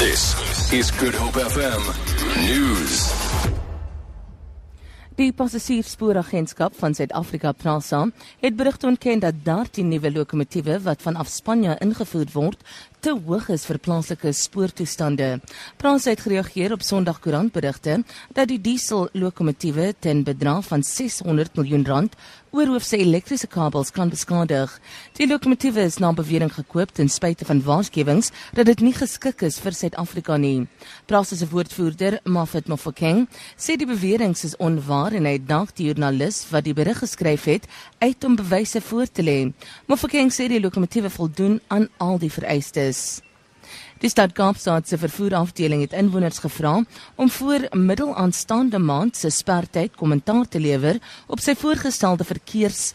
This is Good Hope FM News. Die passasiersspooragentskap van Suid-Afrika Prasa het berig ontken dat 13 nuwe lokomotiewe wat vanaf Spanje ingevoer word, te hoog is vir plaaslike spoortoestande. Prasa het gereageer op Sondagkoerant berigte dat die diesel lokomotiewe ten bedrag van 600 miljoen rand oorhoofse elektriese kabels kan beskadig. Die lokomotiewe is na bewering gekoop ten spyte van waarskuwings dat dit nie geskik is vir Suid-Afrika nie. Prasa se woordvoerder, Mafet Mofokeng, sê die bewering is onwaar en hy dank die joernalis wat die berig geskryf het uit om bewyse voor te lê. Mofokeng sê die lokomotiewe voldoen aan al die vereistes is. Die stad Kaapstad se vervoerafdeling het inwoners gevra om voor middelaanstaande maand se spertyd kommentaar te lewer op sy voorgestelde verkeers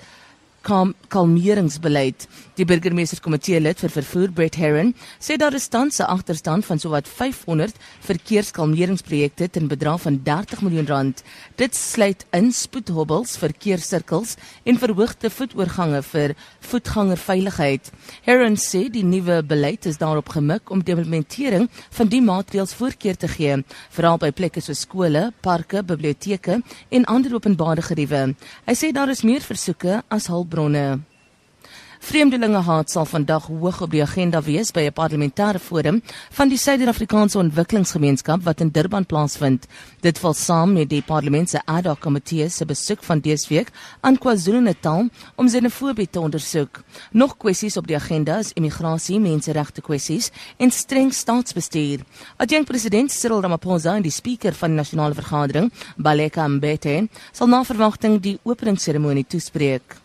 kalmeringsbeleid. Die burgemeesterskomitee lid vir vervoer Brett Herron sê daar is tans 'n agterstand van sowat 500 verkeerskalmeringsprojekte ten bedrag van 30 miljoen rand. Dit sluit in spoedhobbels, verkeerssirkels en verhoogde voetoorgange vir voetgangerveiligheid. Herron sê die nuwe beleid is daarop gemik om die implementering van die maatreëls voorkeur te gee, veral by plekke soos skole, parke, biblioteke en ander openbare geriewe. Hy sê daar is meer versoeke as hulp hulpbronne. Vreemdelingehaat sal vandag hoog op die agenda wees by 'n parlementêre forum van die Suider-Afrikaanse Ontwikkelingsgemeenskap wat in Durban plaasvind. Dit val saam met die parlement se ad hoc komitee se besoek van dese week aan KwaZulu-Natal om xenofobie te ondersoek. Nog kwessies op die agenda is immigrasie, menseregte kwessies en streng staatsbestuur. Adjunkt president Cyril Ramaphosa en die spreker van die nasionale vergadering, Baleka Mbete, sal na verwagting die openingsseremonie toespreek.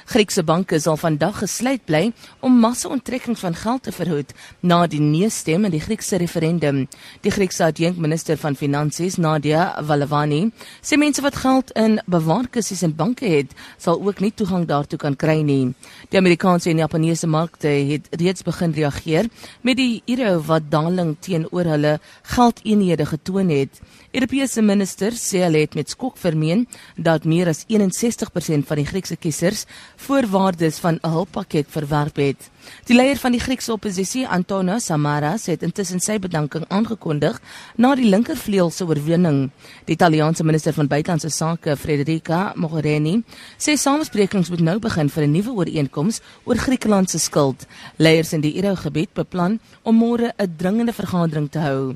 Griekse banke sal vandag gesluit bly om massa-onttrekkings van geld te verhoed na die nee-stem in die Griekse referendum. Die Griekse adjunkminister van Finansies, Nadia Valavani, sê mense wat geld in bewaarkussies in banke het, sal ook nie toegang daartoe kan kry nie. Die Amerikaanse en Japaneese markte het reeds begin reageer met die euro wat daling teenoor hulle geldeenhede getoon het. Europese ministers sê hulle het met skok vermeen dat meer as 61% van die Griekse kiesers voorwaardes van 'n hulppakket verwerp het. Die leier van die Griekse oppositie, Antonos Samaras, het intussen sy bedanking aangekondig na die linkervleuel se oorwinning. Die Italiaanse minister van buitelandse sake, Federica Mogherini, sê samesprekings moet nou begin vir 'n nuwe ooreenkoms oor Griekeland se skuld. Leiers in die Euro-gebied beplan om môre 'n dringende vergadering te hou.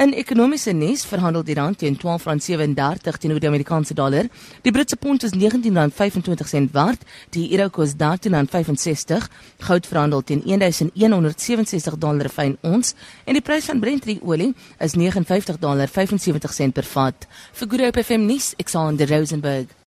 In ekonomiese nuus verhandel die rand teen R12.37 teenoor die Amerikaanse dollar. Die Britse pond is R19.25 waard. Die euro kos R13.65. Goud verhandel teen 1167 dollar vir 'n ons en die prys van Brent olie is $59.75 per vat. Vir Hope FM nuus, Alexander Rosenberg.